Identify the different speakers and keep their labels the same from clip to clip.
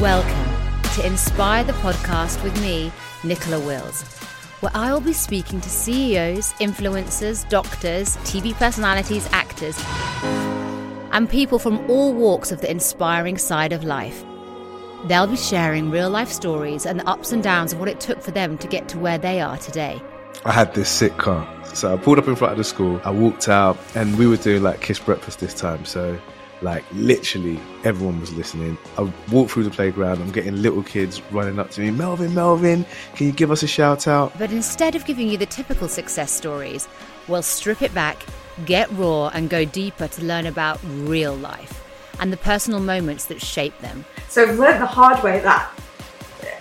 Speaker 1: Welcome to Inspire the Podcast with me, Nicola Wills, where I will be speaking to CEOs, influencers, doctors, TV personalities, actors, and people from all walks of the inspiring side of life. They'll be sharing real life stories and the ups and downs of what it took for them to get to where they are today.
Speaker 2: I had this sick car. So I pulled up in front of the school, I walked out, and we were doing like kiss breakfast this time. So like literally everyone was listening. I walked through the playground. I'm getting little kids running up to me. Melvin, Melvin, can you give us a shout out?
Speaker 1: But instead of giving you the typical success stories, we'll strip it back, get raw, and go deeper to learn about real life and the personal moments that shape them.
Speaker 3: So I've learned the hard way that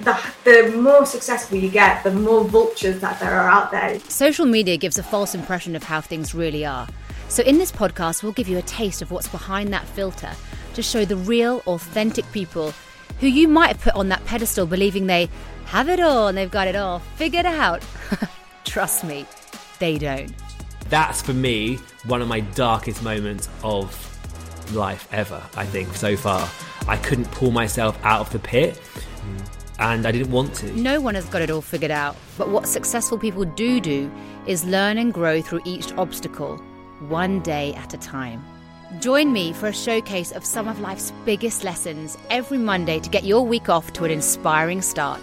Speaker 3: the, the more successful you get, the more vultures that there are out there.
Speaker 1: Social media gives a false impression of how things really are. So, in this podcast, we'll give you a taste of what's behind that filter to show the real, authentic people who you might have put on that pedestal believing they have it all and they've got it all figured out. Trust me, they don't.
Speaker 4: That's for me one of my darkest moments of life ever, I think, so far. I couldn't pull myself out of the pit and I didn't want to.
Speaker 1: No one has got it all figured out, but what successful people do do is learn and grow through each obstacle one day at a time. Join me for a showcase of some of life's biggest lessons every Monday to get your week off to an inspiring start.